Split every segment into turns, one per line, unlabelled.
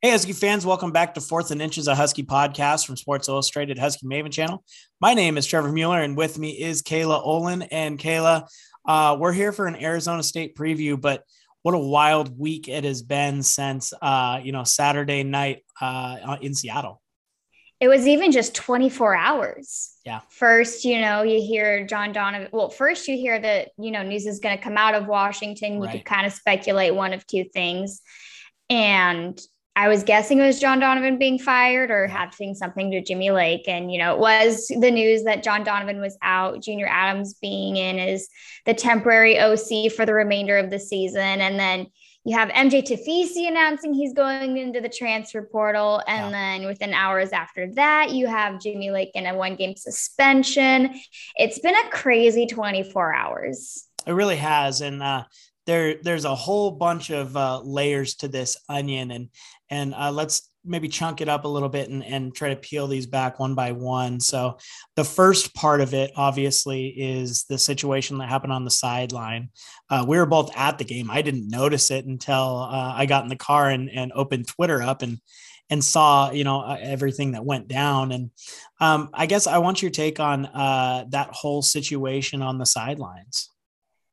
Hey, Husky fans, welcome back to Fourth and Inches, a Husky podcast from Sports Illustrated Husky Maven channel. My name is Trevor Mueller, and with me is Kayla Olin. And Kayla, uh, we're here for an Arizona State preview, but what a wild week it has been since, uh, you know, Saturday night uh, in Seattle.
It was even just 24 hours.
Yeah.
First, you know, you hear John Donovan. Well, first you hear that, you know, news is going to come out of Washington. You right. could kind of speculate one of two things. And I was guessing it was John Donovan being fired or having something to Jimmy Lake. And, you know, it was the news that John Donovan was out, Junior Adams being in as the temporary OC for the remainder of the season. And then you have MJ Tafisi announcing he's going into the transfer portal. And yeah. then within hours after that, you have Jimmy Lake in a one game suspension. It's been a crazy 24 hours.
It really has. And, uh, there, there's a whole bunch of uh, layers to this onion, and and uh, let's maybe chunk it up a little bit and, and try to peel these back one by one. So, the first part of it, obviously, is the situation that happened on the sideline. Uh, we were both at the game. I didn't notice it until uh, I got in the car and, and opened Twitter up and and saw you know uh, everything that went down. And um, I guess I want your take on uh, that whole situation on the sidelines.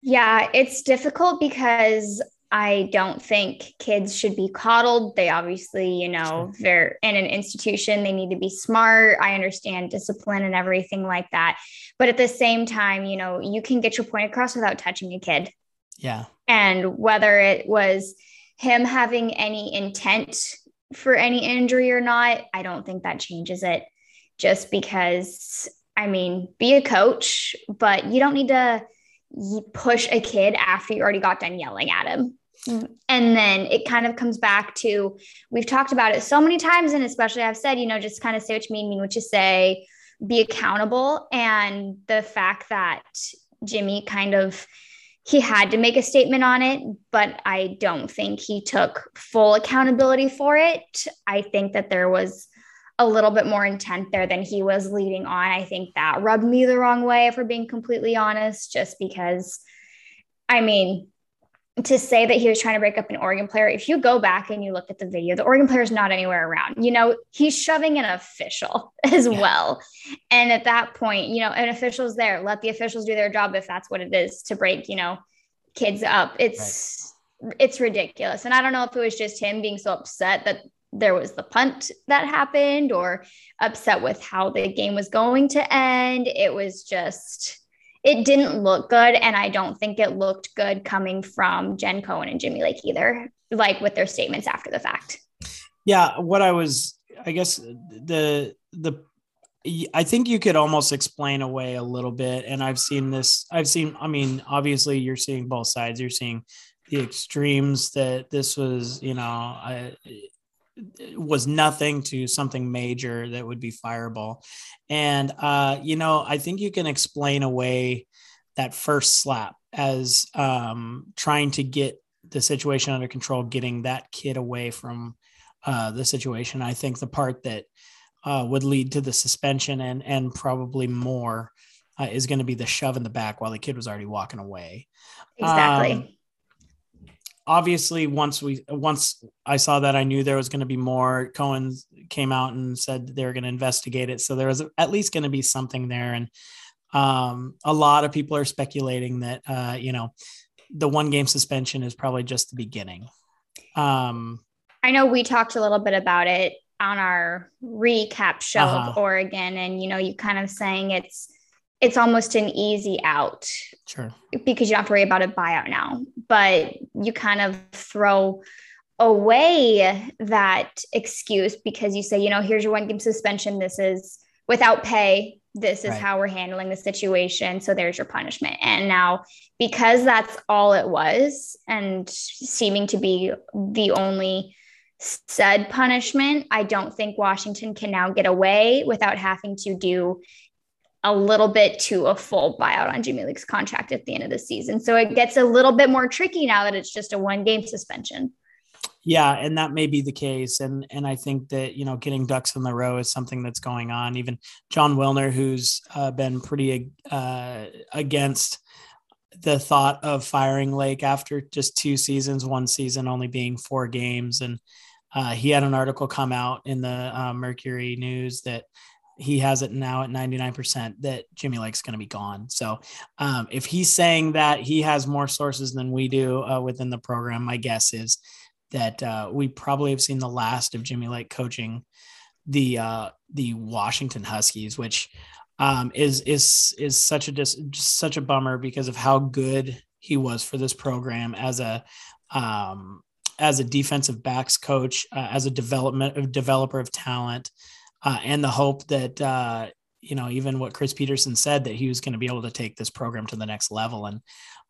Yeah, it's difficult because I don't think kids should be coddled. They obviously, you know, they're in an institution, they need to be smart. I understand discipline and everything like that. But at the same time, you know, you can get your point across without touching a kid.
Yeah.
And whether it was him having any intent for any injury or not, I don't think that changes it just because, I mean, be a coach, but you don't need to push a kid after you already got done yelling at him. Mm. And then it kind of comes back to we've talked about it so many times, and especially I've said, you know, just kind of say what you mean, mean what you say, be accountable. And the fact that Jimmy kind of he had to make a statement on it, but I don't think he took full accountability for it. I think that there was a little bit more intent there than he was leading on. I think that rubbed me the wrong way, if we're being completely honest, just because, I mean, to say that he was trying to break up an Oregon player, if you go back and you look at the video, the Oregon player is not anywhere around. You know, he's shoving an official as yeah. well. And at that point, you know, an official's there. Let the officials do their job if that's what it is to break, you know, kids up. It's right. it's ridiculous. And I don't know if it was just him being so upset that there was the punt that happened or upset with how the game was going to end. It was just it didn't look good. And I don't think it looked good coming from Jen Cohen and Jimmy Lake either, like with their statements after the fact.
Yeah. What I was, I guess the, the, I think you could almost explain away a little bit. And I've seen this, I've seen, I mean, obviously you're seeing both sides. You're seeing the extremes that this was, you know, I, was nothing to something major that would be fireball. And, uh, you know, I think you can explain away that first slap as um, trying to get the situation under control, getting that kid away from uh, the situation. I think the part that uh, would lead to the suspension and, and probably more uh, is going to be the shove in the back while the kid was already walking away.
Exactly. Um,
obviously once we once I saw that I knew there was going to be more. Cohen came out and said they were going to investigate it, so there was at least going to be something there. And um, a lot of people are speculating that uh, you know the one game suspension is probably just the beginning. Um,
I know we talked a little bit about it on our recap show uh-huh. of Oregon, and you know you kind of saying it's it's almost an easy out.
Sure.
Because you don't have to worry about a buyout now. But you kind of throw away that excuse because you say, you know, here's your one game suspension. This is without pay. This is right. how we're handling the situation. So there's your punishment. And now, because that's all it was, and seeming to be the only said punishment, I don't think Washington can now get away without having to do a little bit to a full buyout on Jimmy Lake's contract at the end of the season. So it gets a little bit more tricky now that it's just a one game suspension.
Yeah, and that may be the case, and and I think that you know getting ducks in the row is something that's going on. Even Jon Wilner, who's uh, been pretty uh, against the thought of firing Lake after just two seasons, one season only being four games, and uh, he had an article come out in the uh, Mercury News that he has it now at 99% that Jimmy Lake's going to be gone. So um, if he's saying that he has more sources than we do uh, within the program, my guess is that uh, we probably have seen the last of Jimmy Lake coaching the uh, the Washington Huskies, which um, is is is such a dis- such a bummer because of how good he was for this program as a um, as a defensive backs coach, uh, as a development of developer of talent, uh, and the hope that uh, you know even what Chris Petersen said that he was going to be able to take this program to the next level, and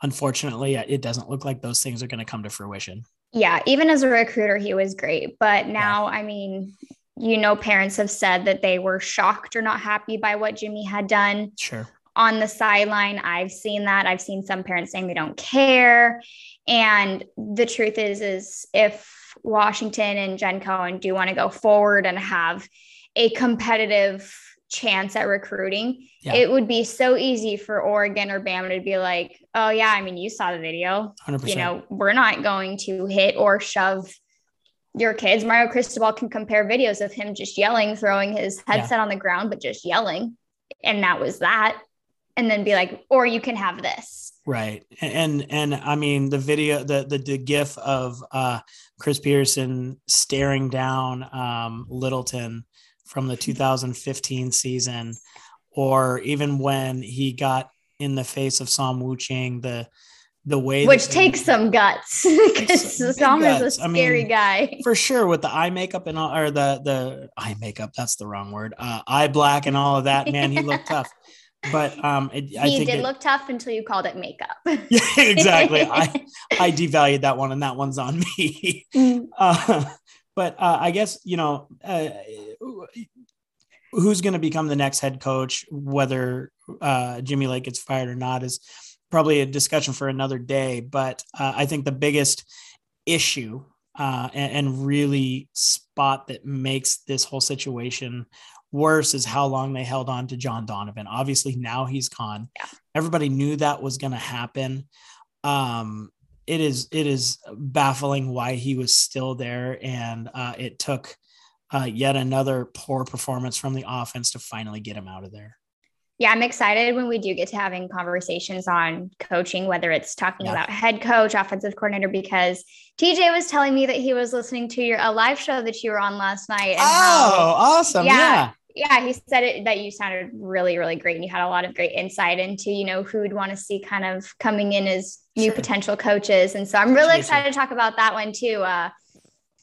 unfortunately, it doesn't look like those things are going to come to fruition.
Yeah, even as a recruiter, he was great, but now, yeah. I mean, you know, parents have said that they were shocked or not happy by what Jimmy had done.
Sure.
On the sideline, I've seen that. I've seen some parents saying they don't care. And the truth is, is if Washington and Jen Cohen do want to go forward and have a competitive chance at recruiting, yeah. it would be so easy for Oregon or Bama to be like, oh, yeah, I mean, you saw the video. 100%. You know, we're not going to hit or shove your kids. Mario Cristobal can compare videos of him just yelling, throwing his headset yeah. on the ground, but just yelling. And that was that. And then be like, or you can have this.
Right. And and I mean the video, the the, the gif of uh Chris Petersen staring down um Littleton from the 2015 season, or even when he got in the face of Sam Wu Ching, the the way
which takes they, some guts because Sam is a scary I mean, guy.
for sure with the eye makeup and all or the the eye makeup that's the wrong word uh, eye black and all of that man he looked tough. But um it,
he I did it, look tough until you called it makeup.
Yeah exactly. I I devalued that one and that one's on me. Mm. uh, but uh, I guess you know uh, who's going to become the next head coach whether uh, Jimmy Lake gets fired or not is probably a discussion for another day. But uh, I think the biggest issue uh, and, and, really spot that makes this whole situation worse is how long they held on to John Donovan. Obviously, now he's gone. Yeah. Everybody knew that was going to happen. Um, it is it is baffling why he was still there, and uh, it took uh, yet another poor performance from the offense to finally get him out of there
yeah, I'm excited when we do get to having conversations on coaching, whether it's talking yeah. about head coach, offensive coordinator, because TJ was telling me that he was listening to your a live show that you were on last night.
oh, how, awesome! Yeah,
yeah, yeah. He said it, that you sounded really, really great, and you had a lot of great insight into you know who would want to see kind of coming in as new sure. potential coaches, and so I'm really excited to talk about that one too. Uh,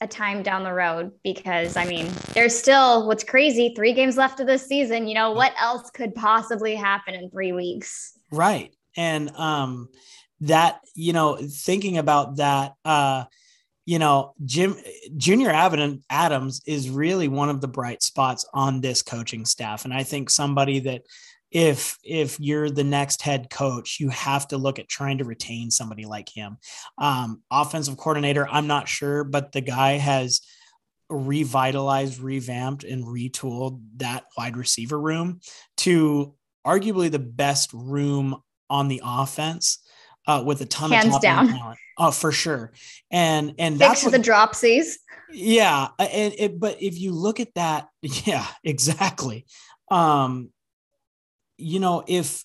a time down the road because I mean, there's still what's crazy three games left of this season. You know, what else could possibly happen in three weeks?
Right. And um, that, you know, thinking about that, uh, you know, Jim Junior Adams is really one of the bright spots on this coaching staff. And I think somebody that if if you're the next head coach, you have to look at trying to retain somebody like him. Um, offensive coordinator, I'm not sure, but the guy has revitalized, revamped, and retooled that wide receiver room to arguably the best room on the offense uh, with a ton Hands of top down. talent. Oh, for sure. And and
Fix that's what, the dropsies.
Yeah, and it, but if you look at that, yeah, exactly. Um, you know, if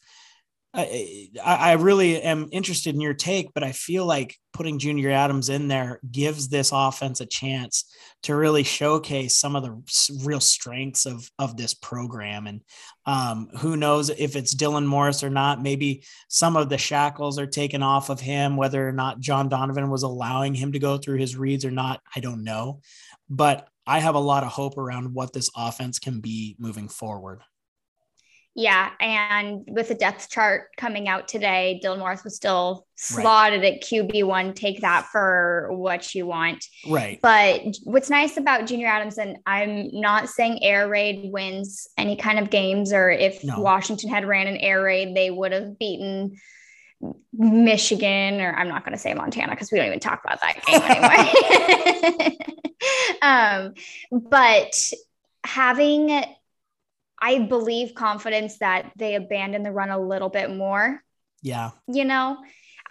I, I really am interested in your take, but I feel like putting Junior Adams in there gives this offense a chance to really showcase some of the real strengths of of this program. And um, who knows if it's Dylan Morris or not? Maybe some of the shackles are taken off of him. Whether or not John Donovan was allowing him to go through his reads or not, I don't know. But I have a lot of hope around what this offense can be moving forward.
Yeah, and with the depth chart coming out today, Dylan Morris was still slotted right. at QB one. Take that for what you want.
Right.
But what's nice about Junior Adams, and I'm not saying air raid wins any kind of games, or if no. Washington had ran an air raid, they would have beaten Michigan, or I'm not going to say Montana because we don't even talk about that game anyway. um, but having I believe confidence that they abandon the run a little bit more.
Yeah.
You know,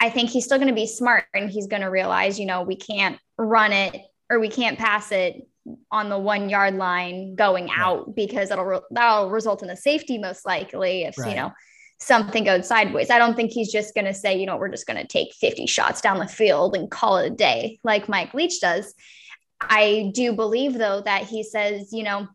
I think he's still going to be smart and he's going to realize, you know, we can't run it or we can't pass it on the one yard line going right. out because it'll re- that'll result in a safety most likely if right. you know something goes sideways. I don't think he's just going to say, you know, we're just going to take 50 shots down the field and call it a day like Mike Leach does. I do believe though that he says, you know,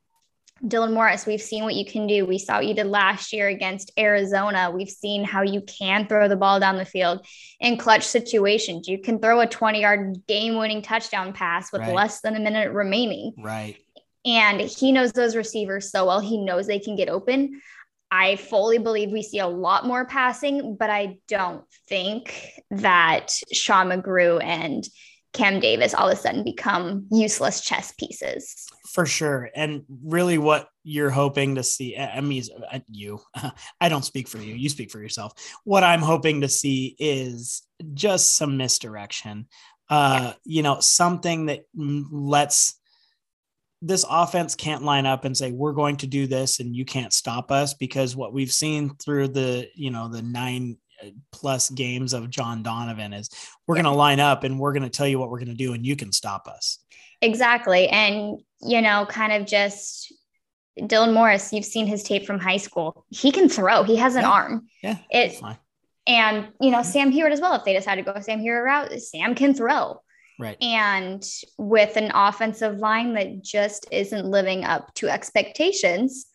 Dylan Morris, we've seen what you can do. We saw what you did last year against Arizona. We've seen how you can throw the ball down the field in clutch situations. You can throw a 20 yard game winning touchdown pass with right. less than a minute remaining.
Right.
And he knows those receivers so well. He knows they can get open. I fully believe we see a lot more passing, but I don't think that Sean McGrew and Cam Davis all of a sudden become useless chess pieces.
For sure. And really, what you're hoping to see, I mean, you, I don't speak for you, you speak for yourself. What I'm hoping to see is just some misdirection. Uh, you know, something that lets this offense can't line up and say we're going to do this and you can't stop us because what we've seen through the you know the nine plus games of John Donovan is we're going to line up and we're going to tell you what we're going to do and you can stop us.
Exactly. And you know kind of just Dylan Morris, you've seen his tape from high school. He can throw. He has an
yeah.
arm.
Yeah.
It and you know Sam Huard as well if they decide to go Sam Huard route, Sam can throw.
Right.
And with an offensive line that just isn't living up to expectations,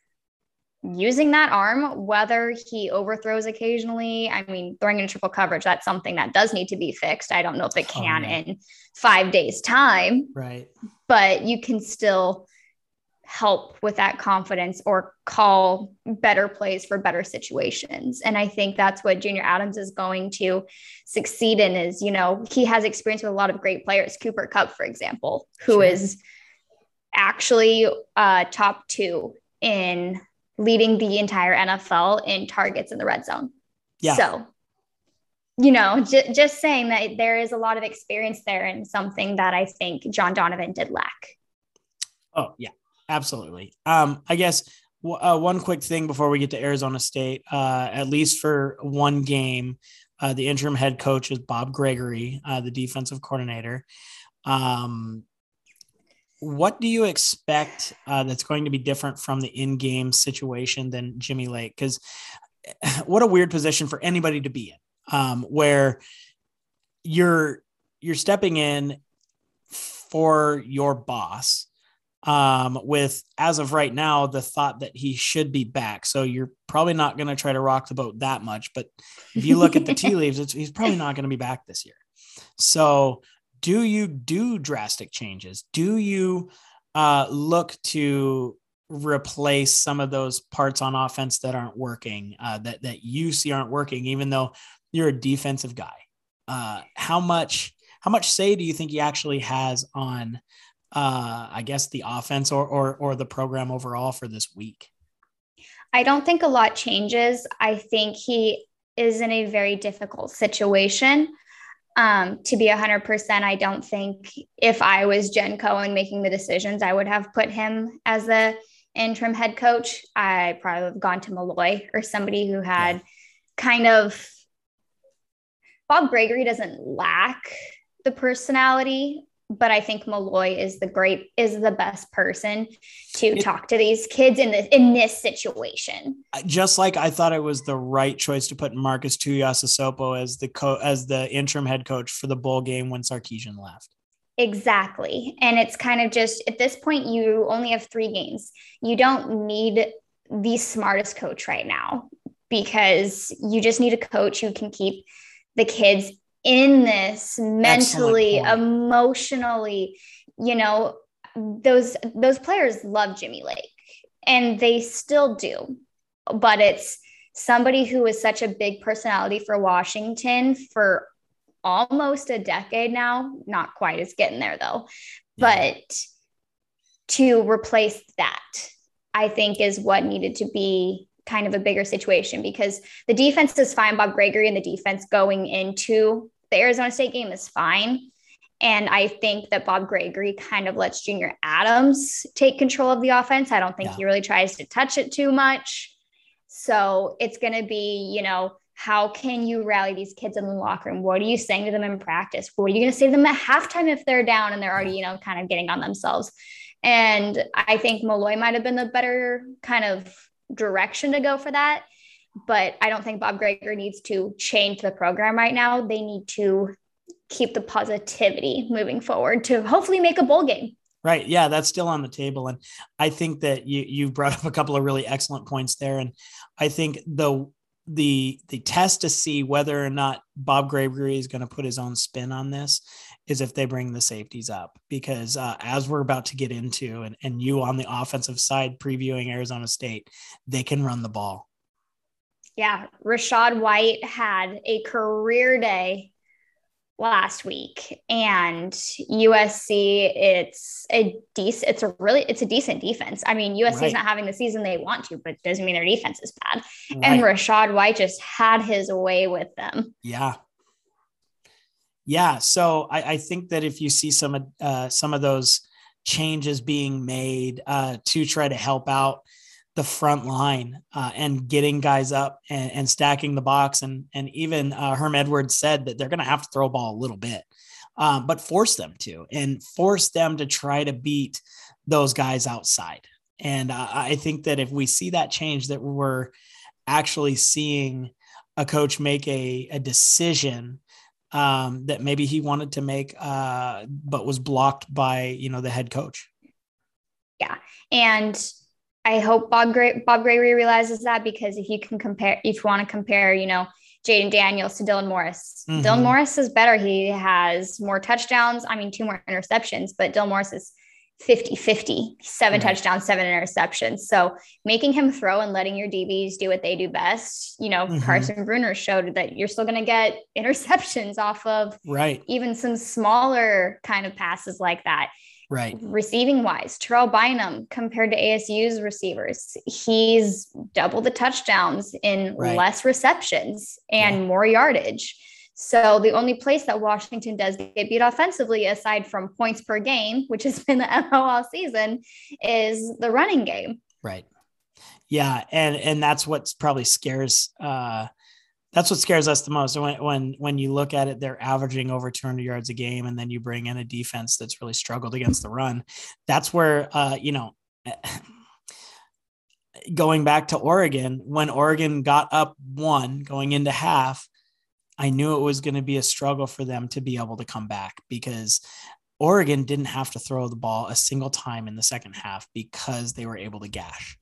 using that arm, whether he overthrows occasionally, I mean, throwing in triple coverage, that's something that does need to be fixed. I don't know if it oh, can oh, in five days' time.
Right.
But you can still help with that confidence or call better plays for better situations. And I think that's what Junior Adams is going to succeed in is, you know, he has experience with a lot of great players, Cooper Kupp, for example, who sure. is actually uh, top two in leading the entire NFL in targets in the red zone.
Yeah.
So, you know, j- just saying that there is a lot of experience there and something that I think John Donovan did lack.
Oh, yeah. Absolutely. Um, I guess uh, one quick thing before we get to Arizona State, uh, at least for one game, uh, the interim head coach is Bob Gregory, uh, the defensive coordinator. Um, what do you expect uh, that's going to be different from the in-game situation than Jimmy Lake? Because what a weird position for anybody to be in, um, where you're you're stepping in for your boss um, with as of right now the thought that he should be back. So you're probably not going to try to rock the boat that much. But if you look at the tea leaves, he's probably not going to be back this year. So do you do drastic changes? Do you uh, look to replace some of those parts on offense that aren't working, uh, that that you see aren't working, even though you're a defensive guy? Uh, how much how much say do you think he actually has on uh, I guess the offense or, or or the program overall for this week?
I don't think a lot changes. I think he is in a very difficult situation. Um, to be 100%, I don't think if I was Jen Cohen making the decisions, I would have put him as the interim head coach. I probably would have gone to Malloy or somebody who had kind of Bob Gregory doesn't lack the personality but I think Malloy is the great is the best person to talk to these kids in this in this situation.
Just like I thought it was the right choice to put Marcus Tuiasosopo as the co as the interim head coach for the bowl game when Sarkisian left.
Exactly. And it's kind of just at this point you only have 3 games. You don't need the smartest coach right now because you just need a coach who can keep the kids in this mentally, emotionally, you know, those those players love Jimmy Lake and they still do. But it's somebody who is such a big personality for Washington for almost a decade now, not quite, it's getting there though. Yeah. But to replace that, I think is what needed to be kind of a bigger situation because the defense is fine. Bob Gregory and the defense going into the Arizona State game is fine. And I think that Bob Gregory kind of lets Junior Adams take control of the offense. I don't think yeah. he really tries to touch it too much. So it's going to be, you know, how can you rally these kids in the locker room? What are you saying to them in practice? What are you going to say to them at halftime if they're down and they're already, you know, kind of getting on themselves? And I think Malloy might have been the better kind of direction to go for that. But I don't think Bob Gregory needs to change the program right now. They need to keep the positivity moving forward to hopefully make a bowl game.
Right. Yeah, that's still on the table. And I think that you you brought up a couple of really excellent points there. And I think the the the test to see whether or not Bob Gregory is going to put his own spin on this is if they bring the safeties up because uh, as we're about to get into and, and you on the offensive side previewing Arizona State, they can run the ball.
Yeah, Rachaad White had a career day last week and USC it's a decent it's a really it's a decent defense. I mean USC is not having the season they want to but doesn't mean their defense is bad. Right. And Rachaad White just had his way with them.
Yeah. Yeah, so I, I think that if you see some uh, some of those changes being made uh, to try to help out the front line uh, and getting guys up and, and, stacking the box. And, and even uh, Herm Edwards said that they're going to have to throw a ball a little bit, um, but force them to and force them to try to beat those guys outside. And uh, I think that if we see that change, that we're actually seeing a coach make a, a decision um, that maybe he wanted to make, uh, but was blocked by, you know, the head coach.
Yeah. And I hope Bob, Gray- Bob Gregory realizes that because if you can compare, if you want to compare, you know, Jayden Daniels to Dylan Morris, mm-hmm. Dylan Morris is better. He has more touchdowns. I mean, two more interceptions, but Dylan Morris is 50 50, seven mm-hmm. touchdowns, seven interceptions. So making him throw and letting your DBs do what they do best, you know, mm-hmm. Carson Bruener showed that you're still going to get interceptions off of
right.
even some smaller kind of passes like that.
Right.
Receiving wise, Terrell Bynum compared to ASU's receivers, he's double the touchdowns in right. less receptions and yeah. more yardage. So the only place that Washington does get beat offensively, aside from points per game, which has been the MO all season, is the running game.
Right. Yeah, and and that's what probably scares uh that's what scares us the most. When when when you look at it, they're averaging over 200 yards a game, and then you bring in a defense that's really struggled against the run. That's where uh, you know. Going back to Oregon, when Oregon got up one going into half, I knew it was going to be a struggle for them to be able to come back because Oregon didn't have to throw the ball a single time in the second half because they were able to gash.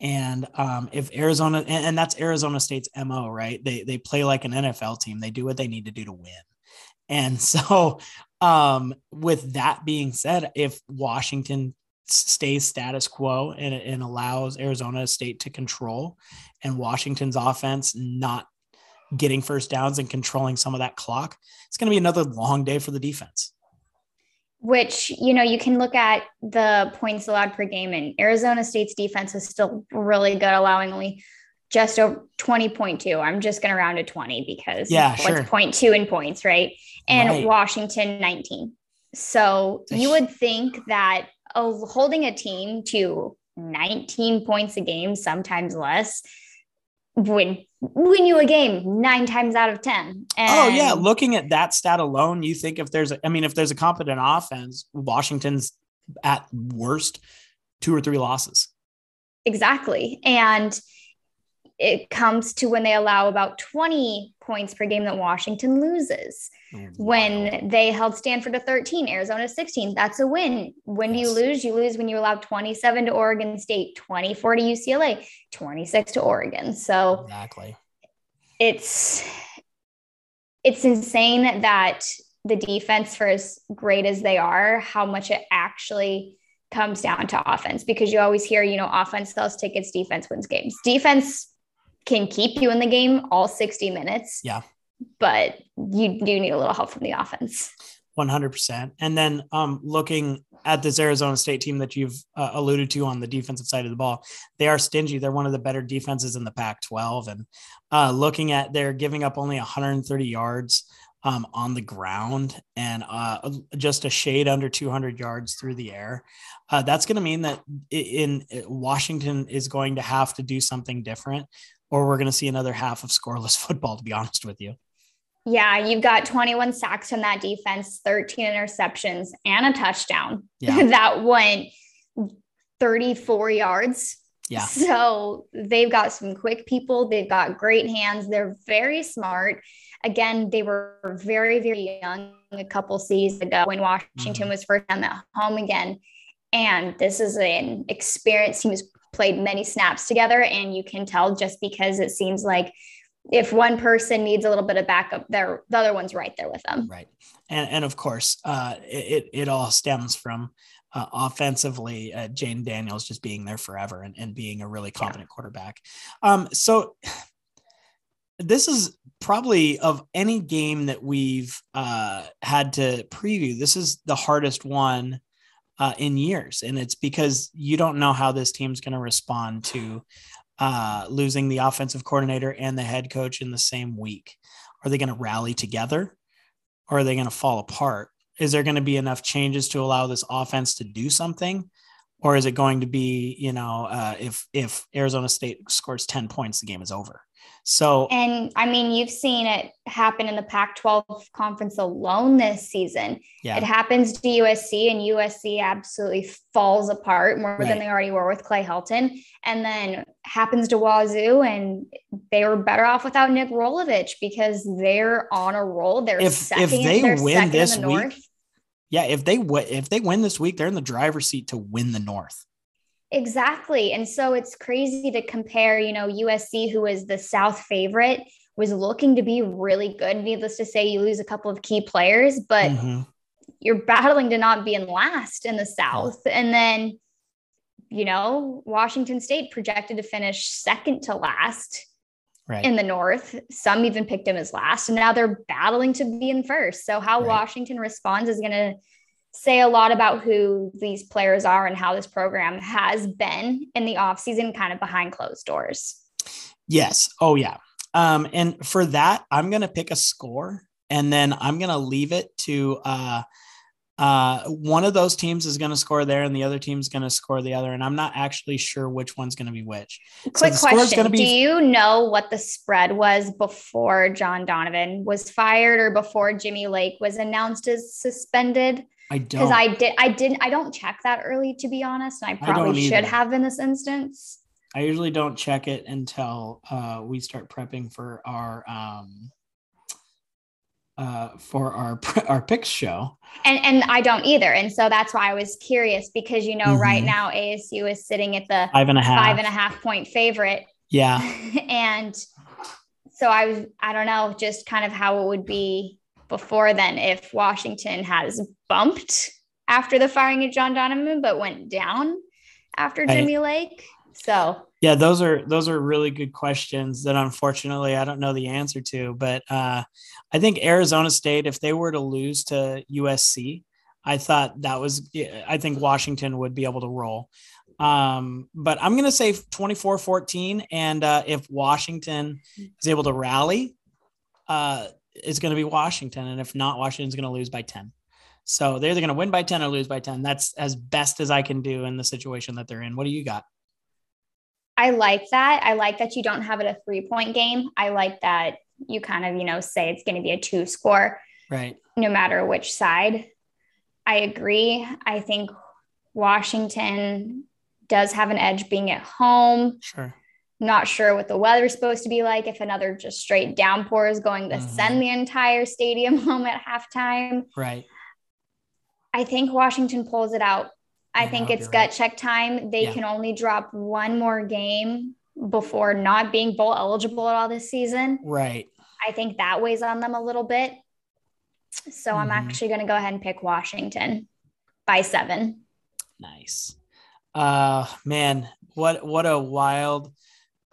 And um, if Arizona, and, and, that's Arizona State's MO, right? They, they play like an NFL team, they do what they need to do to win. And so, um, with that being said, if Washington stays status quo and, and allows Arizona State to control, and Washington's offense not getting first downs and controlling some of that clock, it's going to be another long day for the defense.
Which you know you can look at the points allowed per game and arizona state's defense is still really good allowing only just over 20.2 i'm just going to round to 20 because
yeah what's sure.
0.2 in points right? And right. washington 19 so you would think that holding a team to 19 points a game sometimes less would win you a game nine times out of 10. And
oh, yeah. Looking at that stat alone, you think if there's, a, I mean, if there's a competent offense, Washington's at worst two or three losses.
Exactly. And it comes to when they allow about 20 points per game that Washington loses. Oh, when they held Stanford to 13, Arizona 16, that's a win. When do you lose? You lose when you allow 27 to Oregon State, 24 to UCLA, 26 to Oregon. So
exactly.
It's it's insane that the defense for as great as they are, how much it actually comes down to offense because you always hear, you know, offense sells tickets, defense wins games. Defense can keep you in the game all 60 minutes.
Yeah.
But you do need a little help from the offense.
100%. And then um, looking at this Arizona State team that you've uh, alluded to on the defensive side of the ball, they are stingy. They're one of the better defenses in the Pac 12. And uh, looking at they're giving up only 130 yards um, on the ground and uh, just a shade under 200 yards through the air. Uh, that's going to mean that in, in, Washington is going to have to do something different or we're going to see another half of scoreless football. To be honest with you.
Yeah, you've got 21 sacks from that defense, 13 interceptions, and a touchdown
Yeah.
that went 34 yards.
Yeah.
So they've got some quick people. They've got great hands. They're very smart. Again, they were very, very young a couple seasons ago when Washington
Mhm.
was first time at home again. And this is an experienced team who's played many snaps together. And you can tell just because it seems like if one person needs a little bit of backup, there the other one's right there with them.
Right. And and of course, uh, it it all stems from uh, offensively uh, Jayden Daniels just being there forever and, and being a really competent quarterback. Um, so this is probably of any game that we've uh, had to preview. This is the hardest one uh, in years, and it's because you don't know how this team's going to respond to uh, losing the offensive coordinator and the head coach in the same week. Are they going to rally together? or are they going to fall apart? Is there going to be enough changes to allow this offense to do something? Or is it going to be, you know, uh, if if Arizona State scores 10 points, the game is over. So
And I mean, you've seen it happen in the Pac 12 conference alone this season.
yeah,
It happens to USC, and USC absolutely falls apart more
Right.
than they already were with Clay Helton. And then happens to Wazoo, and they were better off without Nick Rolovich because they're on a roll. They're
If-
second,
if they win this
the
week,
North.
Yeah, if they w- if they win this week, they're in the driver's seat to win the North.
Exactly. And so it's crazy to compare, you know, USC, who was the South favorite, was looking to be really good. Needless to say, you lose a couple of key players, but
Mhm.
you're battling to not be in last in the South. And then, you know, Washington State projected to finish second to last
Right.
in the North. Some even picked him as last. And now they're battling to be in first. So, how
Right.
Washington responds is going to say a lot about who these players are and how this program has been in the offseason, kind of behind closed doors.
Yes. Oh, yeah. Um, and for that, I'm going to pick a score and then I'm going to leave it to uh, uh, one of those teams is going to score there and the other team's going to score the other. And I'm not actually sure which one's going to be which.
Quick
score's
question
be-
Do you know what the spread was before John Donovan was fired or before Jimmy Lake was announced as suspended?
I don't.
Because I did, I didn't, I don't check that early to be honest. And I
I
probably should have in this instance.
I usually don't check it until uh, we start prepping for our um, uh, for our our picks show.
And and I don't either. And so that's why I was curious because you know, right
Mhm.
now ASU is sitting at the
Five and a half.
five and a half point favorite.
Yeah.
and so I was, I don't know, just kind of how it would be before then if Washington has bumped after the firing of John Donovan, but went down after
Right.
Jimmy Lake. So
Yeah, those are those are really good questions that unfortunately I don't know the answer to. But uh, I think Arizona State, if they were to lose to USC, I thought that was I think Washington would be able to roll. Um, but I'm gonna say 24-14, and uh, if Washington is able to rally, uh, it's gonna be Washington, and if not, Washington's gonna lose by 10. So they're either gonna win by 10 or lose by 10. That's as best as I can do in the situation that they're in. What do you got?
I like that. I like that you don't have it a three point game. I like that you kind of, you know, say it's going to be a two score
Right.
no matter which side. I agree. I think Washington does have an edge being at home.
Sure.
Not sure what the weather's supposed to be like. If another just straight downpour is going to
Mhm.
send the entire stadium home at halftime,
Right.
I think Washington pulls it out. I think it's
right.
gut check time. They
Yeah.
can only drop one more game before not being bowl eligible at all this season.
Right.
I think that weighs on them a little bit. So I'm
Mhm.
actually going to go ahead and pick Washington by seven.
Nice. Uh man, what what a wild,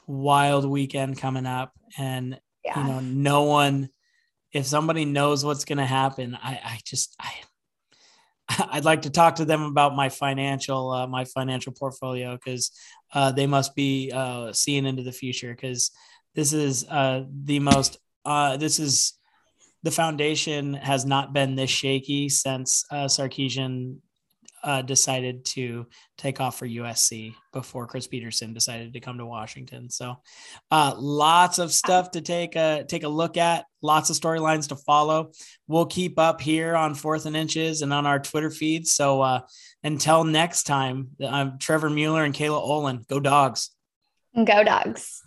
wild weekend coming up. And
Yeah.
you know, no one if somebody knows what's gonna happen, I I just I I'd like to talk to them about my financial uh, my financial portfolio because uh, they must be uh, seeing into the future because this is uh, the most uh, this is the foundation has not been this shaky since uh, Sarkisian uh, decided to take off for USC before Chris Petersen decided to come to Washington. So, uh, lots of stuff to take a take a look at. Lots of storylines to follow. We'll keep up here on Fourth and Inches and on our Twitter feed. So, uh, until next time, I'm Trevor Mueller and Kayla Olin. Go dogs.
Go dogs.